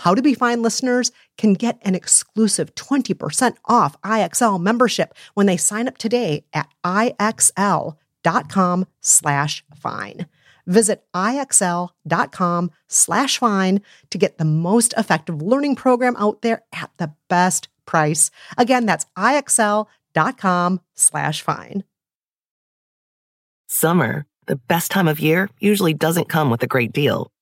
how to Be Fine listeners can get an exclusive 20% off IXL membership when they sign up today at IXL.com slash fine. Visit IXL.com slash fine to get the most effective learning program out there at the best price. Again, that's IXL.com slash fine. Summer, the best time of year, usually doesn't come with a great deal.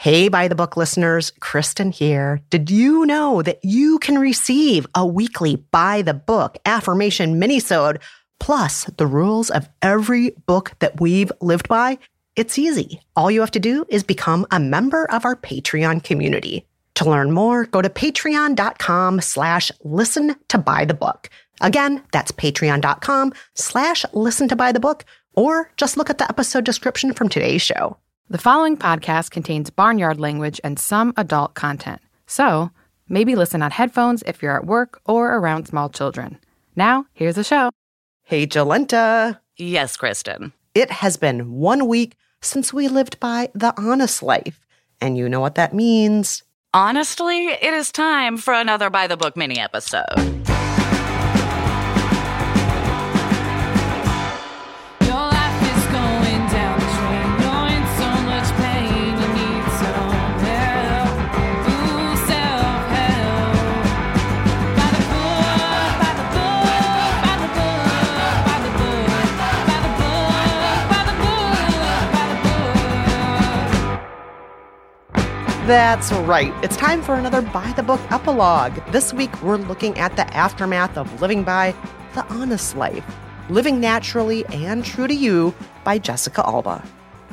Hey, by the book listeners, Kristen here. Did you know that you can receive a weekly by the book affirmation minisode plus the rules of every book that we've lived by? It's easy. All you have to do is become a member of our Patreon community. To learn more, go to patreon.com slash listen to by the book. Again, that's patreon.com slash listen to by the book, or just look at the episode description from today's show. The following podcast contains barnyard language and some adult content. So, maybe listen on headphones if you're at work or around small children. Now, here's the show. Hey, Jolenta. Yes, Kristen. It has been one week since we lived by the honest life. And you know what that means. Honestly, it is time for another by the book mini episode. That's right. It's time for another By the Book epilogue. This week, we're looking at the aftermath of Living by the Honest Life Living Naturally and True to You by Jessica Alba.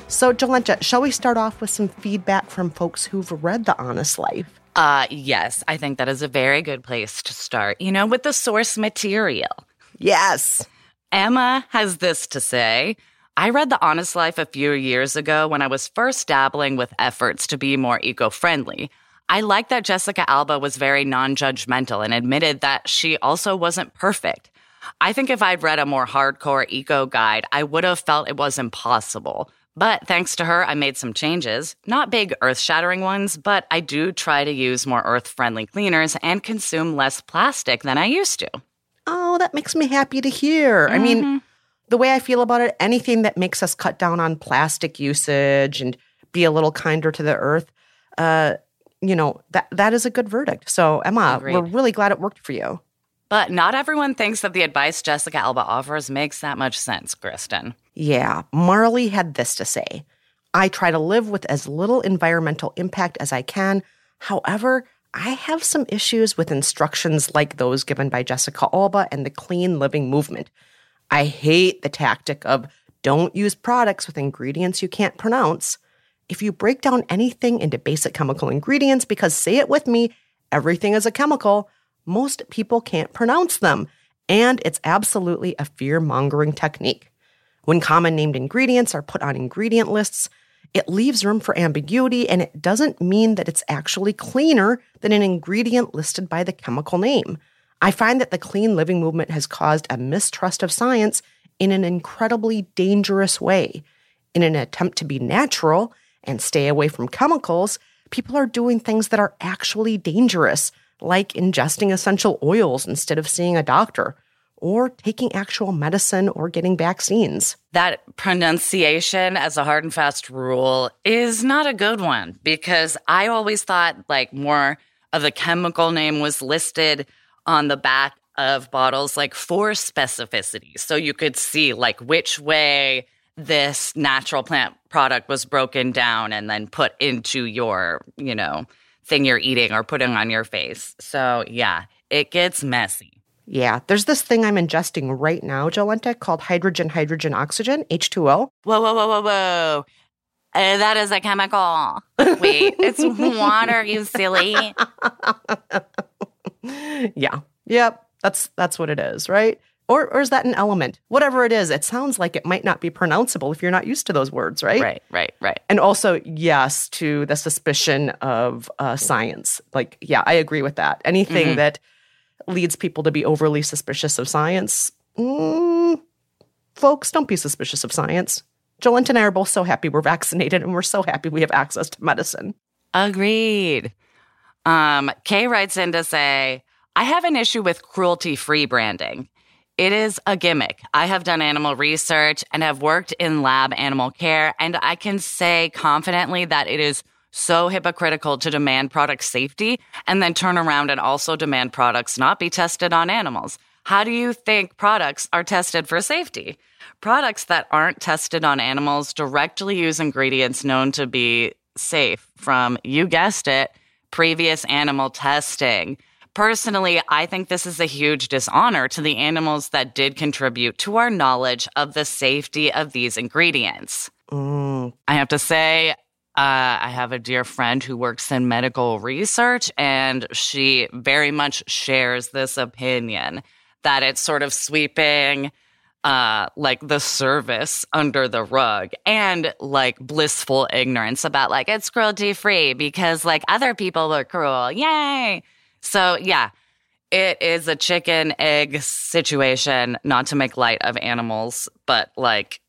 So, Jolenta, shall we start off with some feedback from folks who've read The Honest Life? Uh, yes, I think that is a very good place to start, you know, with the source material. Yes. Emma has this to say I read The Honest Life a few years ago when I was first dabbling with efforts to be more eco friendly. I liked that Jessica Alba was very non judgmental and admitted that she also wasn't perfect. I think if I'd read a more hardcore eco guide, I would have felt it was impossible. But thanks to her, I made some changes. Not big earth shattering ones, but I do try to use more earth friendly cleaners and consume less plastic than I used to. Oh, that makes me happy to hear. Mm-hmm. I mean, mm-hmm the way I feel about it, anything that makes us cut down on plastic usage and be a little kinder to the earth, uh, you know, that that is a good verdict. So, Emma, Agreed. we're really glad it worked for you. But not everyone thinks that the advice Jessica Alba offers makes that much sense, Kristen. Yeah, Marley had this to say I try to live with as little environmental impact as I can. However, I have some issues with instructions like those given by Jessica Alba and the clean living movement. I hate the tactic of don't use products with ingredients you can't pronounce. If you break down anything into basic chemical ingredients, because say it with me, everything is a chemical, most people can't pronounce them. And it's absolutely a fear mongering technique. When common named ingredients are put on ingredient lists, It leaves room for ambiguity and it doesn't mean that it's actually cleaner than an ingredient listed by the chemical name. I find that the clean living movement has caused a mistrust of science in an incredibly dangerous way. In an attempt to be natural and stay away from chemicals, people are doing things that are actually dangerous, like ingesting essential oils instead of seeing a doctor, or taking actual medicine or getting vaccines. That pronunciation as a hard and fast rule is not a good one because I always thought like more of the chemical name was listed on the back of bottles like for specificity. So you could see like which way this natural plant product was broken down and then put into your, you know, thing you're eating or putting on your face. So yeah, it gets messy. Yeah, there's this thing I'm ingesting right now, Jolenta, called hydrogen, hydrogen, oxygen, H2O. Whoa, whoa, whoa, whoa, whoa. Uh, that is a chemical. Wait, it's water, you silly. yeah. Yep. That's that's what it is, right? Or or is that an element? Whatever it is, it sounds like it might not be pronounceable if you're not used to those words, right? Right, right, right. And also, yes, to the suspicion of uh, science. Like, yeah, I agree with that. Anything mm-hmm. that leads people to be overly suspicious of science, mm, folks, don't be suspicious of science. Jolent and I are both so happy we're vaccinated and we're so happy we have access to medicine. Agreed. Um, Kay writes in to say, I have an issue with cruelty free branding. It is a gimmick. I have done animal research and have worked in lab animal care, and I can say confidently that it is so hypocritical to demand product safety and then turn around and also demand products not be tested on animals. How do you think products are tested for safety? Products that aren't tested on animals directly use ingredients known to be safe from, you guessed it, previous animal testing. Personally, I think this is a huge dishonor to the animals that did contribute to our knowledge of the safety of these ingredients. Mm. I have to say, uh, I have a dear friend who works in medical research, and she very much shares this opinion that it's sort of sweeping uh, like the service under the rug and like blissful ignorance about like it's cruelty free because like other people were cruel. Yay. So, yeah, it is a chicken egg situation, not to make light of animals, but like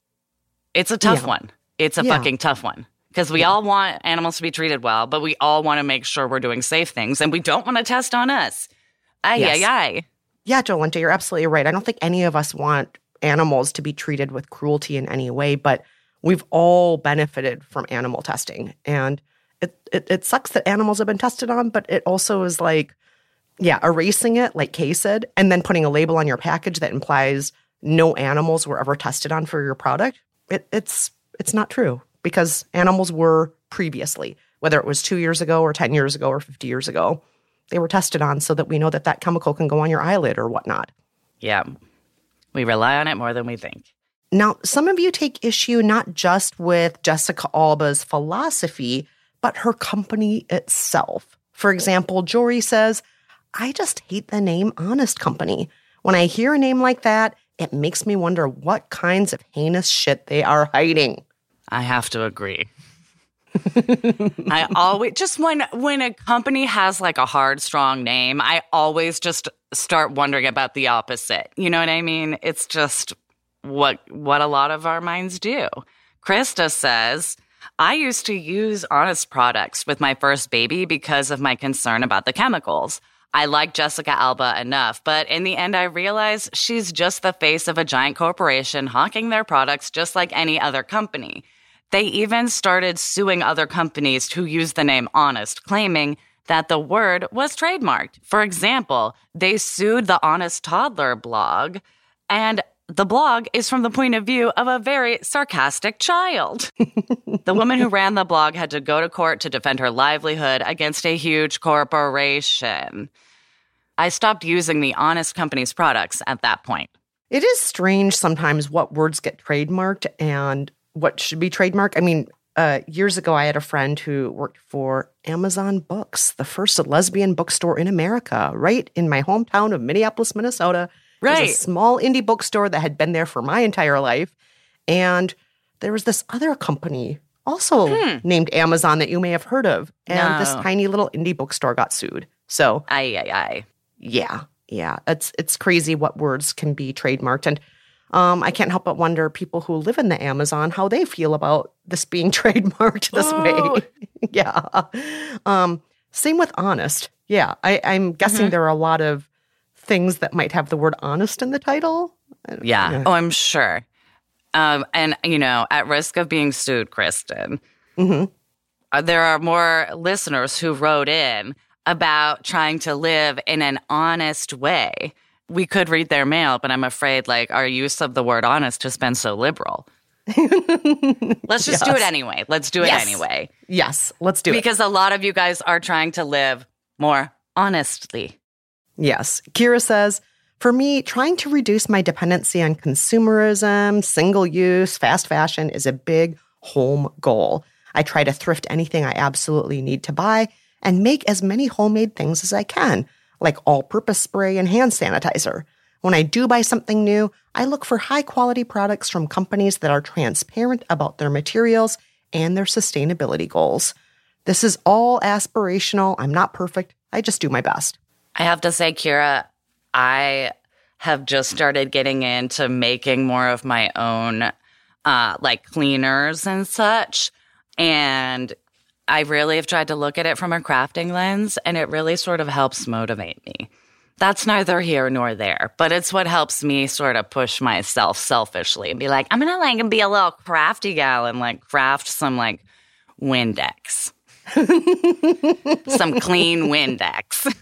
it's a tough yeah. one. It's a yeah. fucking tough one because we yeah. all want animals to be treated well, but we all want to make sure we're doing safe things and we don't want to test on us. Ay, yes. ay, ay. Yeah, Jolenta, you're absolutely right. I don't think any of us want animals to be treated with cruelty in any way, but we've all benefited from animal testing. And it, it, it sucks that animals have been tested on, but it also is like, yeah, erasing it, like Kay said, and then putting a label on your package that implies no animals were ever tested on for your product. It, it's it's not true because animals were previously, whether it was two years ago or 10 years ago or 50 years ago, they were tested on so that we know that that chemical can go on your eyelid or whatnot. Yeah. We rely on it more than we think. Now, some of you take issue not just with Jessica Alba's philosophy, but her company itself. For example, Jory says, I just hate the name Honest Company. When I hear a name like that, it makes me wonder what kinds of heinous shit they are hiding. I have to agree. I always just when when a company has like a hard strong name, I always just start wondering about the opposite. You know what I mean? It's just what what a lot of our minds do. Krista says, I used to use honest products with my first baby because of my concern about the chemicals. I like Jessica Alba enough, but in the end, I realized she's just the face of a giant corporation hawking their products just like any other company. They even started suing other companies who used the name Honest, claiming that the word was trademarked. For example, they sued the Honest Toddler blog, and the blog is from the point of view of a very sarcastic child. the woman who ran the blog had to go to court to defend her livelihood against a huge corporation. I stopped using the Honest Company's products at that point. It is strange sometimes what words get trademarked and what should be trademarked. I mean, uh, years ago, I had a friend who worked for Amazon Books, the first lesbian bookstore in America, right in my hometown of Minneapolis, Minnesota. Right. a small indie bookstore that had been there for my entire life. And there was this other company also Hmm. named Amazon that you may have heard of. And this tiny little indie bookstore got sued. So Aye, aye, aye. yeah, yeah, it's it's crazy what words can be trademarked, and um, I can't help but wonder people who live in the Amazon how they feel about this being trademarked this Oh. way. yeah, um, same with honest. Yeah, I, I'm guessing Mhm. there are a lot of things that might have the word honest in the title. Yeah. Oh, I'm sure. Um, and, you know, at risk of being sued, Kristen, hmm uh, there are more listeners who wrote in about trying to live in an honest way. We could read their mail, but I'm afraid like our use of the word honest has been so liberal. Let's just do it anyway. Let's do it Yes. anyway. Yes, let's do it. Because a lot of you guys are trying to live more honestly. Yes. Kira says, for me, trying to reduce my dependency on consumerism, single use, fast fashion is a big home goal. I try to thrift anything I absolutely need to buy and make as many homemade things as I can, like all purpose spray and hand sanitizer. When I do buy something new, I look for high quality products from companies that are transparent about their materials and their sustainability goals. This is all aspirational. I'm not perfect. I just do my best. I have to say, Kira, I have just started getting into making more of my own, uh, like cleaners and such. And I really have tried to look at it from a crafting lens, and it really sort of helps motivate me. That's neither here nor there, but it's what helps me sort of push myself selfishly and be like, I'm gonna like be a little crafty gal and like craft some like Windex. some clean Windex.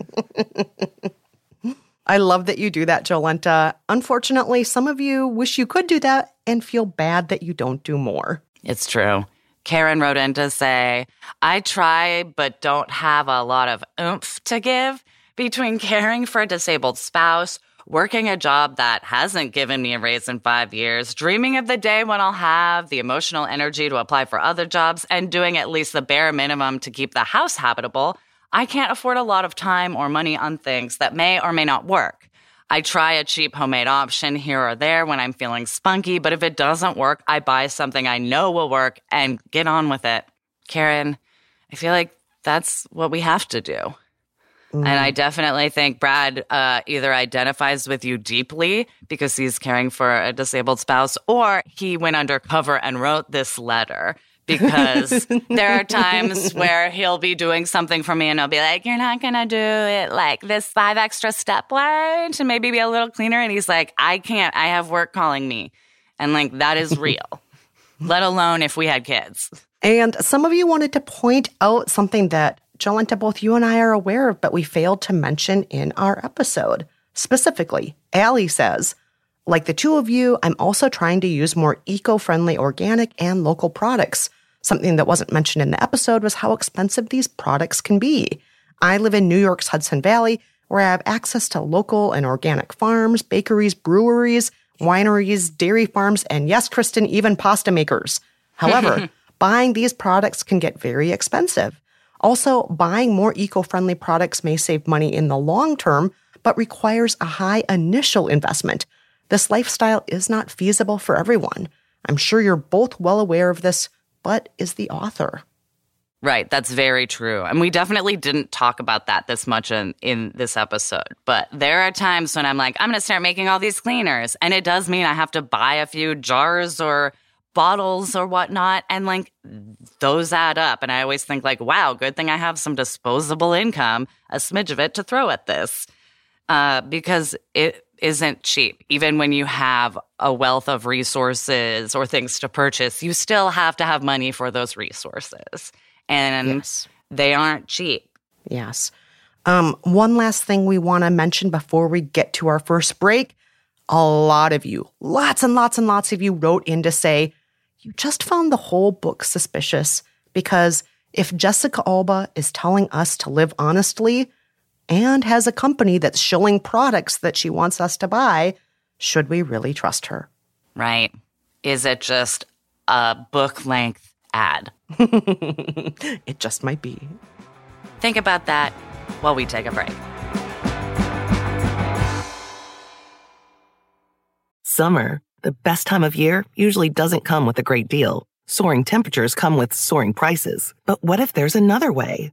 I love that you do that, Jolenta. Unfortunately, some of you wish you could do that and feel bad that you don't do more. It's true. Karen wrote in to say, I try, but don't have a lot of oomph to give between caring for a disabled spouse, working a job that hasn't given me a raise in five years, dreaming of the day when I'll have the emotional energy to apply for other jobs, and doing at least the bare minimum to keep the house habitable. I can't afford a lot of time or money on things that may or may not work. I try a cheap homemade option here or there when I'm feeling spunky, but if it doesn't work, I buy something I know will work and get on with it. Karen, I feel like that's what we have to do. And I definitely think Brad uh, either identifies with you deeply because he's caring for a disabled spouse, or he went undercover and wrote this letter because there are times where he'll be doing something for me and I'll be like, You're not going to do it like this five extra step way to maybe be a little cleaner. And he's like, I can't. I have work calling me. And like, that is real, let alone if we had kids. And some of you wanted to point out something that Jolenta, both you and I are aware of, but we failed to mention in our episode. Specifically, Allie says, like the two of you, I'm also trying to use more eco friendly organic and local products. Something that wasn't mentioned in the episode was how expensive these products can be. I live in New York's Hudson Valley, where I have access to local and organic farms, bakeries, breweries, wineries, dairy farms, and yes, Kristen, even pasta makers. However, buying these products can get very expensive. Also, buying more eco friendly products may save money in the long term, but requires a high initial investment. This lifestyle is not feasible for everyone. I'm sure you're both well aware of this, but is the author. Right, that's very true. And we definitely didn't talk about that this much in, in this episode. But there are times when I'm like, I'm going to start making all these cleaners. And it does mean I have to buy a few jars or bottles or whatnot. And like those add up. And I always think, like, wow, good thing I have some disposable income, a smidge of it to throw at this. Uh, because it isn't cheap. Even when you have a wealth of resources or things to purchase, you still have to have money for those resources. And Yes. they aren't cheap. Yes. Um, one last thing we want to mention before we get to our first break. A lot of you, lots and lots and lots of you wrote in to say, you just found the whole book suspicious because if Jessica Alba is telling us to live honestly and has a company that's shilling products that she wants us to buy, should we really trust her? right? Is it just a book length ad? it just might be. Think about that while we take a break. Summer, the best time of year, usually doesn't come with a great deal. Soaring temperatures come with soaring prices. But what if there's another way?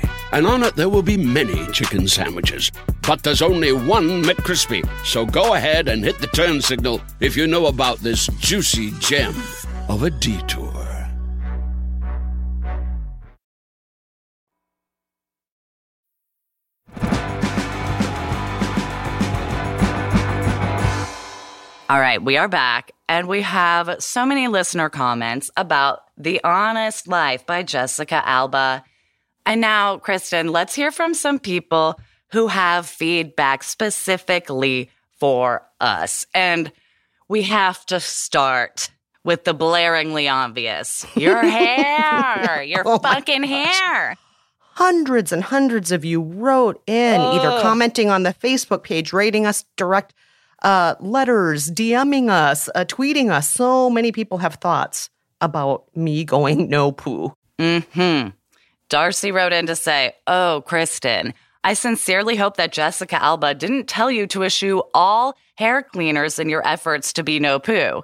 and on it there will be many chicken sandwiches. But there's only one McCrispy. So go ahead and hit the turn signal if you know about this juicy gem of a detour. All right, we are back, and we have so many listener comments about The Honest Life by Jessica Alba. And now, Kristen, let's hear from some people who have feedback specifically for us. And we have to start with the blaringly obvious your hair, your Oh fucking hair. Hundreds and hundreds of you wrote in, either commenting on the Facebook page, rating us direct uh, letters, DMing us, uh, tweeting us. So many people have thoughts about me going no poo. Hmm. Darcy wrote in to say, Oh, Kristen, I sincerely hope that Jessica Alba didn't tell you to eschew all hair cleaners in your efforts to be no poo.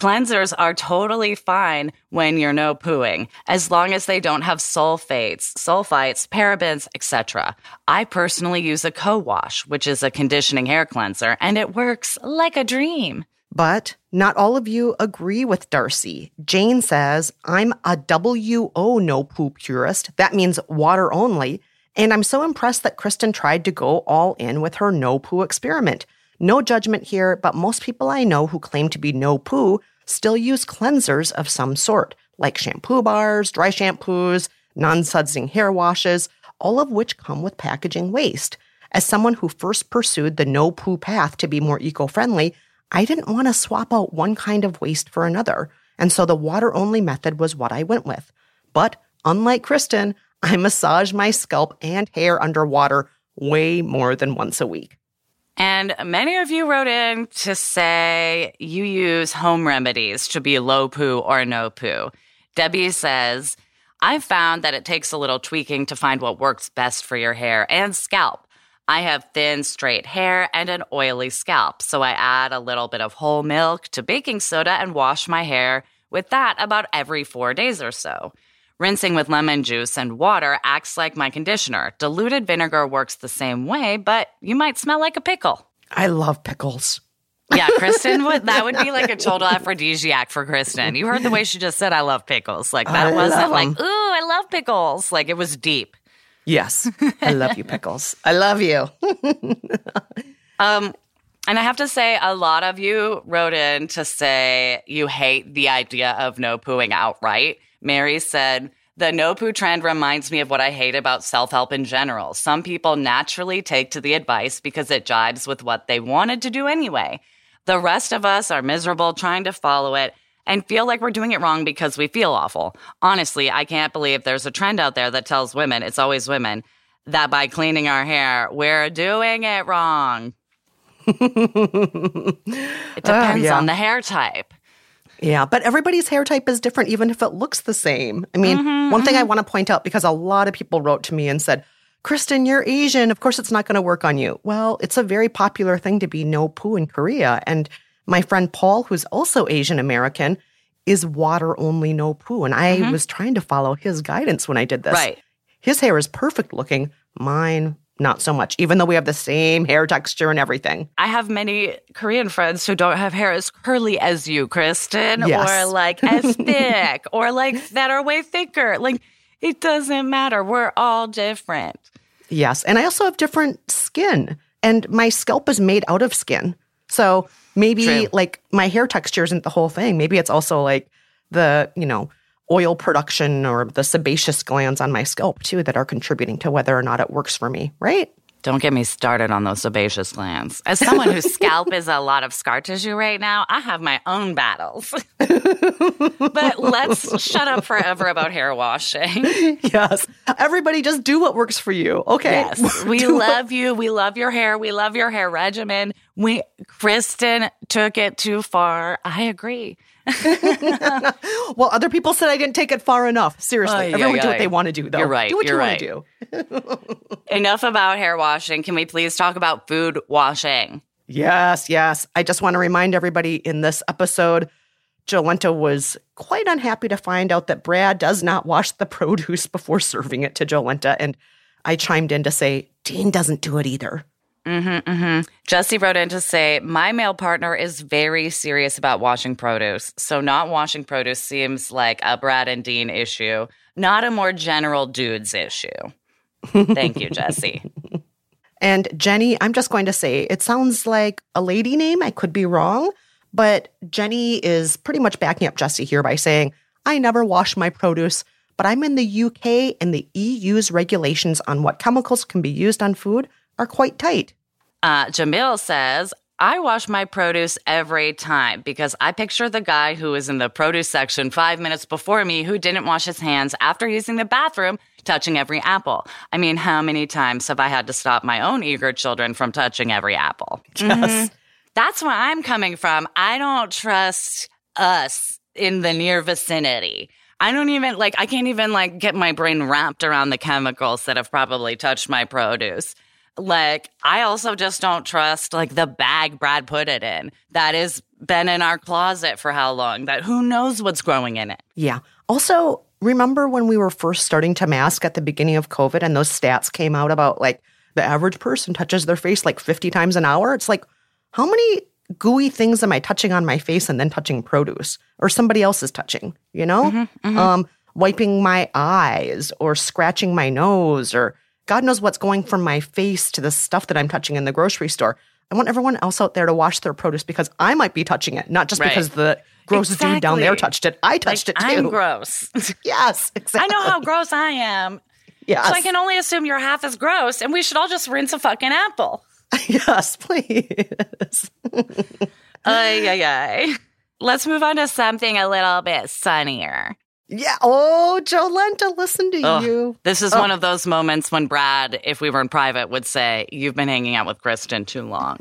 Cleansers are totally fine when you're no pooing, as long as they don't have sulfates, sulfites, parabens, etc. I personally use a co-wash, which is a conditioning hair cleanser, and it works like a dream. But not all of you agree with Darcy. Jane says, I'm a WO no poo purist. That means water only. And I'm so impressed that Kristen tried to go all in with her no poo experiment. No judgment here, but most people I know who claim to be no poo still use cleansers of some sort, like shampoo bars, dry shampoos, non sudsing hair washes, all of which come with packaging waste. As someone who first pursued the no poo path to be more eco friendly, I didn't want to swap out one kind of waste for another. And so the water only method was what I went with. But unlike Kristen, I massage my scalp and hair underwater way more than once a week. And many of you wrote in to say you use home remedies to be low poo or no poo. Debbie says, I've found that it takes a little tweaking to find what works best for your hair and scalp. I have thin, straight hair and an oily scalp, so I add a little bit of whole milk to baking soda and wash my hair with that about every four days or so. Rinsing with lemon juice and water acts like my conditioner. Diluted vinegar works the same way, but you might smell like a pickle. I love pickles. Yeah, Kristen would that would be like a total aphrodisiac for Kristen. You heard the way she just said I love pickles. Like that I wasn't like, ooh, I love pickles. Like it was deep. Yes, I love you, pickles. I love you. Um and I have to say, a lot of you wrote in to say you hate the idea of no pooing outright. Mary said, the no poo trend reminds me of what I hate about self help in general. Some people naturally take to the advice because it jives with what they wanted to do anyway. The rest of us are miserable trying to follow it and feel like we're doing it wrong because we feel awful. Honestly, I can't believe there's a trend out there that tells women, it's always women, that by cleaning our hair, we're doing it wrong. it depends yeah. on the hair type. Yeah, but everybody's hair type is different, even if it looks the same. I mean, mm-hmm, one thing I mm-hmm. want to point out because a lot of people wrote to me and said, Kristen, you're Asian. Of course, it's not going to work on you. Well, it's a very popular thing to be no poo in Korea. And my friend Paul, who's also Asian American, is water only no poo. And I mm-hmm. was trying to follow his guidance when I did this. Right. His hair is perfect looking. Mine, not so much, even though we have the same hair texture and everything. I have many Korean friends who don't have hair as curly as you, Kristen, Yes. or like as thick, or like that are way thicker. Like it doesn't matter. We're all different. Yes. And I also have different skin, and my scalp is made out of skin. So maybe True. like my hair texture isn't the whole thing. Maybe it's also like the, you know, oil production or the sebaceous glands on my scalp too that are contributing to whether or not it works for me, right? Don't get me started on those sebaceous glands. As someone whose scalp is a lot of scar tissue right now, I have my own battles. but let's shut up forever about hair washing. Yes. Everybody just do what works for you. Okay. Yes. We Do what- love you. We love your hair. We love your hair regimen. We Kristen took it too far. I agree. Well, other people said I didn't take it far enough. Seriously. Everyone ay, do what ay. they want to do, though. You're right, Do what you right. want to do. Enough about hair washing. Can we please talk about food washing? Yes, yes. I just want to remind everybody in this episode, Jolenta was quite unhappy to find out that Brad does not wash the produce before serving it to Jolenta. And I chimed in to say, Dean doesn't do it either. Mm-hmm, mm-hmm. Jesse wrote in to say, My male partner is very serious about washing produce. So, not washing produce seems like a Brad and Dean issue, not a more general dudes issue. Thank you, Jesse. And Jenny, I'm just going to say, it sounds like a lady name. I could be wrong, but Jenny is pretty much backing up Jesse here by saying, I never wash my produce, but I'm in the UK and the EU's regulations on what chemicals can be used on food are quite tight. Uh, Jamil says, I wash my produce every time because I picture the guy who was in the produce section five minutes before me who didn't wash his hands after using the bathroom, touching every apple. I mean, how many times have I had to stop my own eager children from touching every apple? Yes. That's where I'm coming from. I don't trust us in the near vicinity. I don't even like, I can't even like get my brain wrapped around the chemicals that have probably touched my produce. Like, I also just don't trust like the bag Brad put it in that has been in our closet for how long that who knows what's growing in it. Yeah. Also, remember when we were first starting to mask at the beginning of COVID and those stats came out about like the average person touches their face like 50 times an hour? It's like, how many gooey things am I touching on my face and then touching produce or somebody else is touching, you know? Um, wiping my eyes or scratching my nose or God knows what's going from my face to the stuff that I'm touching in the grocery store. I want everyone else out there to wash their produce because I might be touching it, not just Right. because the gross dude down there touched it. I touched Like, it too. I'm gross. Yes, exactly. I know how gross I am. Yes. So I can only assume you're half as gross and we should all just rinse a fucking apple. yes, please. Ay, ay, ay. Let's move on to something a little bit sunnier. Yeah. Oh, Jolenta, listen to Ugh. you. This is oh. one of those moments when Brad, if we were in private, would say, You've been hanging out with Kristen too long.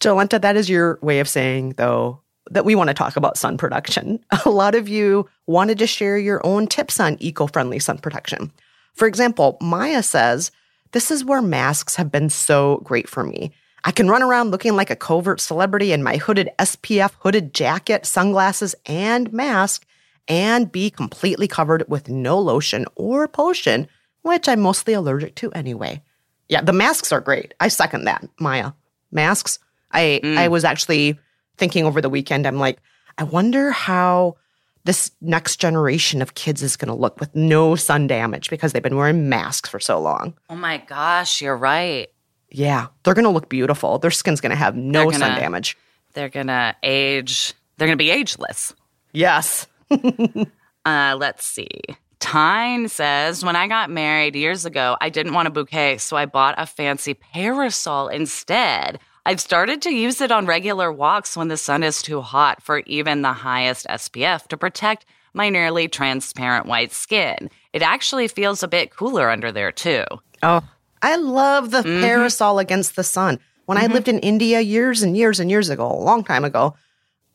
Jolenta, that is your way of saying, though, that we want to talk about sun production. A lot of you wanted to share your own tips on eco friendly sun protection. For example, Maya says, This is where masks have been so great for me. I can run around looking like a covert celebrity in my hooded SPF hooded jacket, sunglasses, and mask, and be completely covered with no lotion or potion, which I'm mostly allergic to anyway. Yeah, the masks are great. I second that, Maya. Masks. I I mm. was actually thinking over the weekend. I'm like, I wonder how this next generation of kids is going to look with no sun damage because they've been wearing masks for so long. Oh my gosh, you're right. Yeah, they're going to look beautiful. Their skin's going to have no They're sun damage. They're going to age, they're going to be ageless. Yes. Uh, let's see. Tyne says, when I got married years ago, I didn't want a bouquet, so I bought a fancy parasol instead. I've started to use it on regular walks when the sun is too hot for even the highest SPF to protect my nearly transparent white skin. It actually feels a bit cooler under there, too. Oh, I love the Mm-hmm. parasol against the sun. When I lived in India years and years and years ago, a long time ago,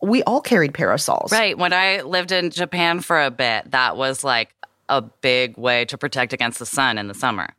we all carried parasols. Right. When I lived in Japan for a bit, that was like a big way to protect against the sun in the summer.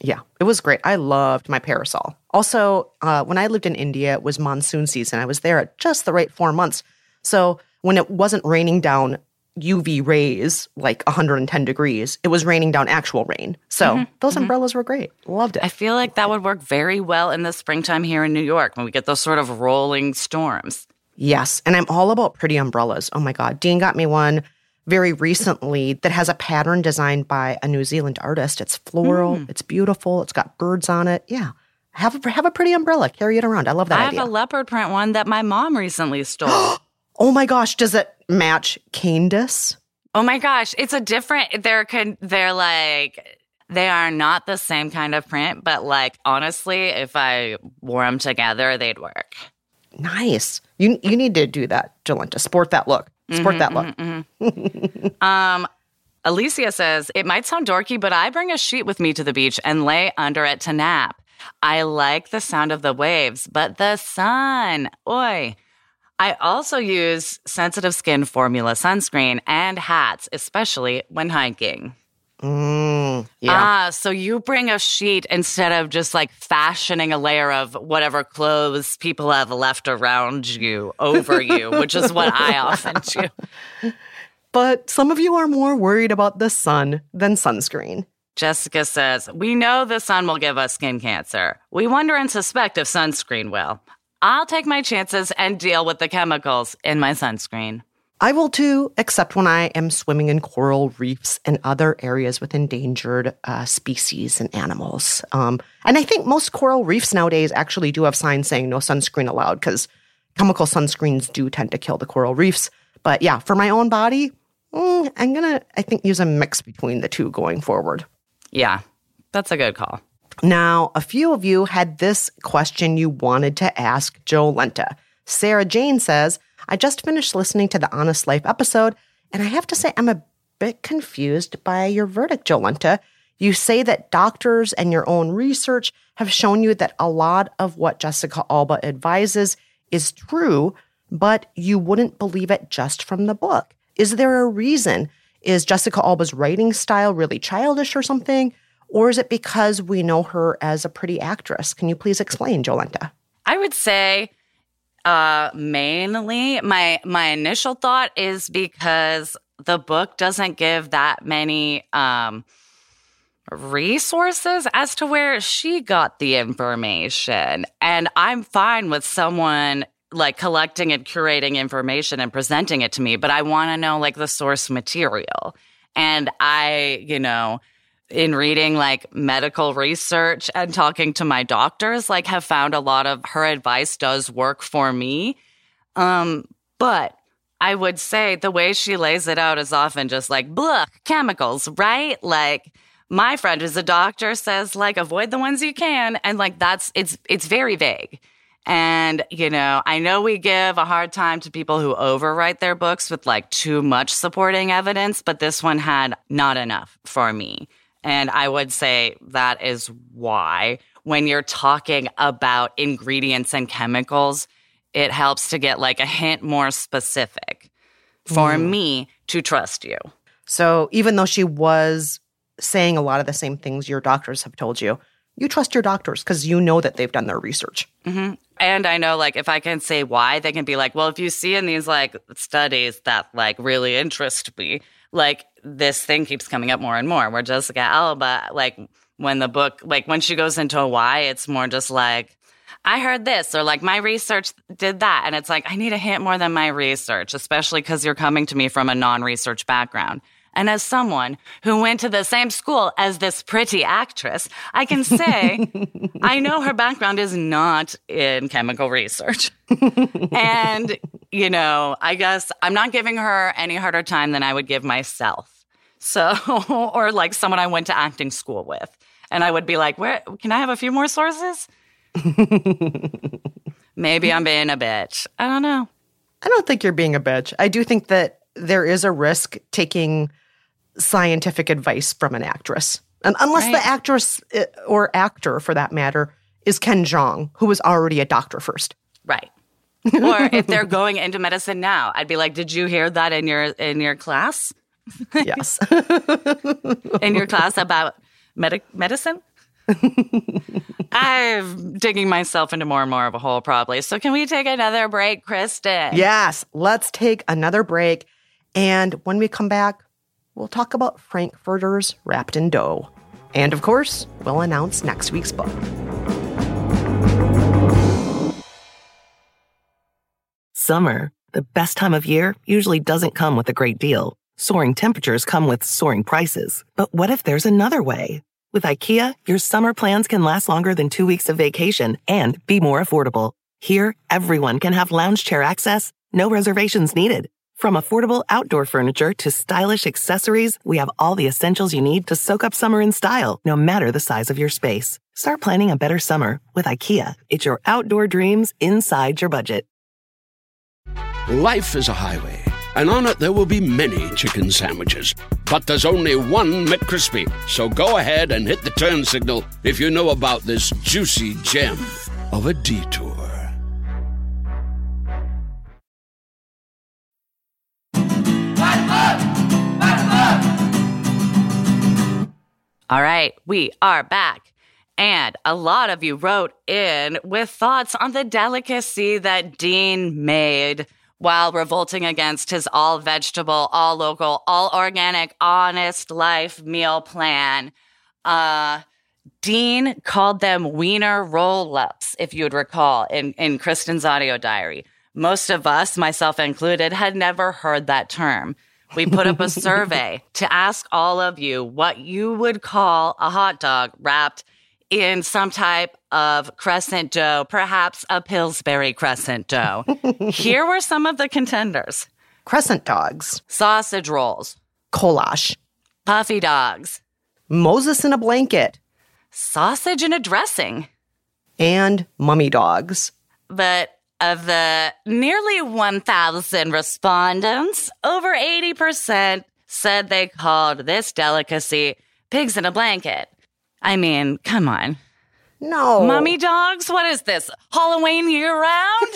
Yeah, it was great. I loved my parasol. Also, uh, when I lived in India, it was monsoon season. I was there at just the right four months. So when it wasn't raining down UV rays like 110 degrees, it was raining down actual rain. So mm-hmm. those mm-hmm. umbrellas were great. Loved it. I feel like that would work very well in the springtime here in New York when we get those sort of rolling storms. Yes. And I'm all about pretty umbrellas. Oh my God. Dean got me one very recently that has a pattern designed by a New Zealand artist. It's floral, mm. it's beautiful, it's got birds on it. Yeah. Have a, have a pretty umbrella. Carry it around. I love that I idea. have a leopard print one that my mom recently stole. oh my gosh. Does it match Candace? oh my gosh, it's a different. They're they're like They are not the same kind of print, but like honestly, if I wore them together, they'd work. Nice. You you need to do that, Jolenta. Sport that look. Sport Mm-hmm, that look. Um, Alicia says, It might sound dorky, but I bring a sheet with me to the beach and lay under it to nap. I like the sound of the waves, but the sun, oi. I also use sensitive skin formula sunscreen and hats, especially when hiking. Mm, yeah. Ah, so you bring a sheet instead of just like fashioning a layer of whatever clothes people have left around you over you, which is what I often do. but some of you are more worried about the sun than sunscreen. Jessica says, We know the sun will give us skin cancer. We wonder and suspect if sunscreen will. I'll take my chances and deal with the chemicals in my sunscreen. I will too, except when I am swimming in coral reefs and other areas with endangered uh, species and animals. Um, and I think most coral reefs nowadays actually do have signs saying no sunscreen allowed because chemical sunscreens do tend to kill the coral reefs. But yeah, for my own body, mm, I'm gonna, I think, use a mix between the two going forward. Yeah, that's a good call. Now, a few of you had this question you wanted to ask Jolenta. Sarah Jane says, I just finished listening to the Honest Life episode, and I have to say I'm a bit confused by your verdict, Jolenta. You say that doctors and your own research have shown you that a lot of what Jessica Alba advises is true, but you wouldn't believe it just from the book. Is there a reason? Is Jessica Alba's writing style really childish or something? Or is it because we know her as a pretty actress? Can you please explain, Jolenta? I would say uh mainly my my initial thought is because the book doesn't give that many um resources as to where she got the information and I'm fine with someone like collecting and curating information and presenting it to me but I want to know like the source material and I you know in reading like medical research and talking to my doctors, like have found a lot of her advice does work for me. Um, but I would say the way she lays it out is often just like, blah, chemicals, right? Like my friend who's a doctor says like avoid the ones you can. And like that's it's it's very vague. And, you know, I know we give a hard time to people who overwrite their books with like too much supporting evidence, but this one had not enough for me. And I would say that is why when you're talking about ingredients and chemicals, it helps to get like a hint more specific for me to trust you. So even though she was saying a lot of the same things your doctors have told you, you trust your doctors because you know that they've done their research. hmm And I know, like, if I can say why, they can be like, well, if you see in these like studies that like really interest me, like this thing keeps coming up more and more. Where Jessica Alba, like, when the book, like, when she goes into a why, it's more just like, I heard this, or like, my research did that. And it's like, I need a hint more than my research, especially because you're coming to me from a non research background. And as someone who went to the same school as this pretty actress, I can say I know her background is not in chemical research. and, you know, I guess I'm not giving her any harder time than I would give myself. So, or like someone I went to acting school with. And I would be like, where can I have a few more sources? Maybe I'm being a bitch. I don't know. I don't think you're being a bitch. I do think that there is a risk taking scientific advice from an actress. And unless Right. the actress uh, or actor, for that matter, is Ken Jeong, who was already a doctor first. Right. or if they're going into medicine now, I'd be like, "Did you hear that in your in your class? Yes. In your class about medic medicine?" I'm digging myself into more and more of a hole, probably. So, can we take another break, Kristen? yes. Let's take another break. And when we come back, we'll talk about Frankfurters wrapped in dough. And of course, we'll announce next week's book. Summer, the best time of year, usually doesn't come with a great deal. Soaring temperatures come with soaring prices. But what if there's another way? With IKEA, your summer plans can last longer than two weeks of vacation and be more affordable. Here, everyone can have lounge chair access, no reservations needed. From affordable outdoor furniture to stylish accessories, we have all the essentials you need to soak up summer in style, no matter the size of your space. Start planning a better summer with IKEA. It's your outdoor dreams inside your budget. Life is a highway, and on it there will be many chicken sandwiches. But there's only one McCrispy. So go ahead and hit the turn signal if you know about this juicy gem of a detour. All right, we are back. And a lot of you wrote in with thoughts on the delicacy that Dean made while revolting against his all vegetable, all local, all organic, honest life meal plan. Uh, Dean called them wiener roll ups, if you would recall, in, in Kristen's audio diary. Most of us, myself included, had never heard that term. We put up a survey to ask all of you what you would call a hot dog wrapped in some type of crescent dough, perhaps a Pillsbury crescent dough. Here were some of the contenders Crescent dogs, sausage rolls, colash, puffy dogs, Moses in a blanket, sausage in a dressing. and mummy dogs. But of the nearly 1,000 respondents, over 80% said they called this delicacy pigs in a blanket. I mean, come on. No. Mummy dogs? What is this? Halloween year round?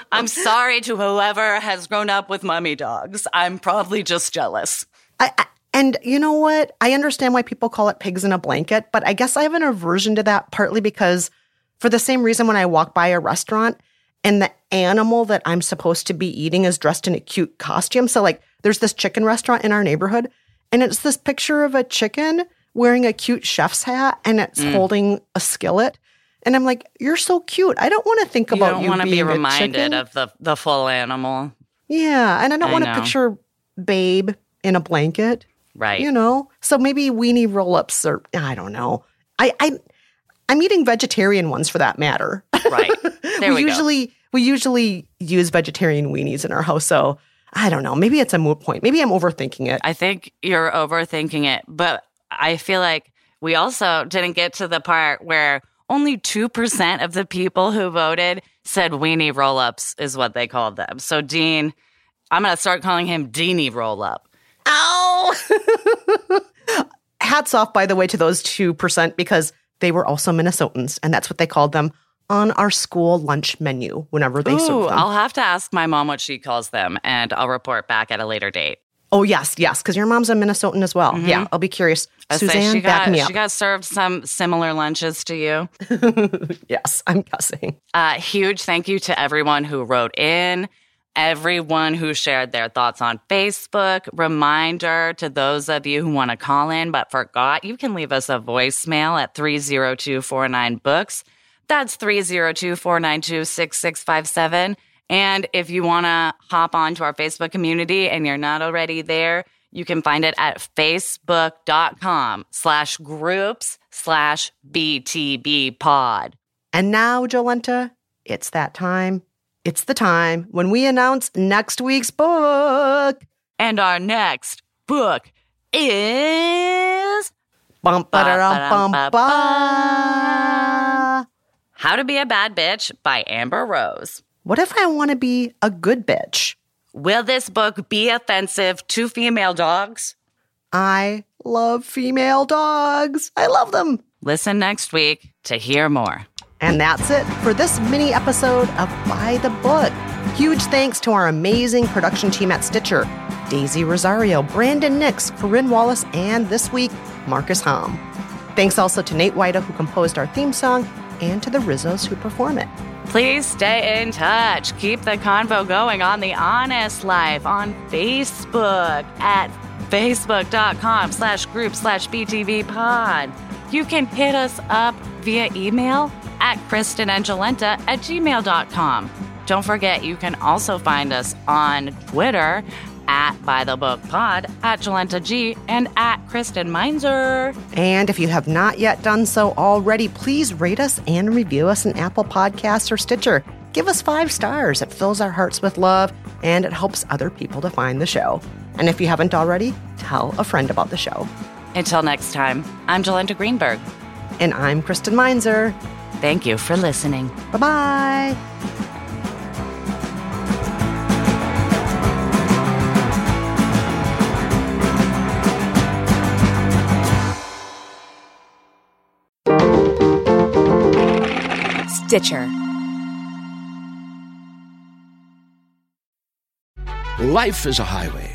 I'm sorry to whoever has grown up with mummy dogs. I'm probably just jealous. I, I, and you know what? I understand why people call it pigs in a blanket, but I guess I have an aversion to that partly because for the same reason when I walk by a restaurant and the animal that I'm supposed to be eating is dressed in a cute costume. So like there's this chicken restaurant in our neighborhood and it's this picture of a chicken wearing a cute chef's hat and it's Mm. holding a skillet. And I'm like, you're so cute. I don't want to think about You about don't you want to be reminded of the, the full animal. Yeah, and I don't want to picture Babe in a blanket. Right. You know, so maybe weenie roll-ups or I don't know. I I I'm eating vegetarian ones for that matter. Right. There we, go. usually we usually use vegetarian weenies in our house, so I don't know. Maybe it's a moot point. Maybe I'm overthinking it. I think you're overthinking it, but I feel like we also didn't get to the part where only 2% of the people who voted said weenie roll ups is what they called them. So, Dean, I'm going to start calling him Deanie roll up. Ow! Hats off, by the way, to those two percent because they were also Minnesotans, and that's what they called them on our school lunch menu whenever they Ooh, served them. I'll have to ask my mom what she calls them, and I'll report back at a later date. oh yes, yes, because your mom's a Minnesotan as well. Yeah, I'll be curious. I Suzanne, she back got, me up. She got served some similar lunches to you. yes, I'm guessing. Uh, huge thank you to everyone who wrote in, everyone who shared their thoughts on Facebook. Reminder to those of you who want to call in but forgot, you can leave us a voicemail at 30249 books. That's 302 492 6657. And if you want to hop onto our Facebook community and you're not already there, you can find it at facebook.com slash groups slash BTB pod. And now, Jolenta, it's that time. It's the time when we announce next week's book. And our next book is Bum, ba-da-dum, bum, ba. How to Be a Bad Bitch by Amber Rose. What if I want to be a good bitch? Will this book be offensive to female dogs? I love female dogs. I love them. Listen next week to hear more. And that's it for this mini episode of By the Book. Huge thanks to our amazing production team at Stitcher Daisy Rosario, Brandon Nix, Corinne Wallace, and this week, Marcus Hom. Thanks also to Nate White, who composed our theme song, and to the Rizzos who perform it. Please stay in touch. Keep the convo going on The Honest Life on Facebook at facebook.com slash group slash BTB pod. You can hit us up via email at kristenandjolenta at gmail.com. Don't forget, you can also find us on Twitter at By the Book Pod, at Jolenta G, and at Kristen Meinzer. And if you have not yet done so already, please rate us and review us in Apple Podcasts or Stitcher. Give us five stars. It fills our hearts with love and it helps other people to find the show. And if you haven't already, tell a friend about the show. Until next time, I'm Jolenta Greenberg. And I'm Kristen Meinzer. Thank you for listening. Bye bye. Stitcher. Life is a highway,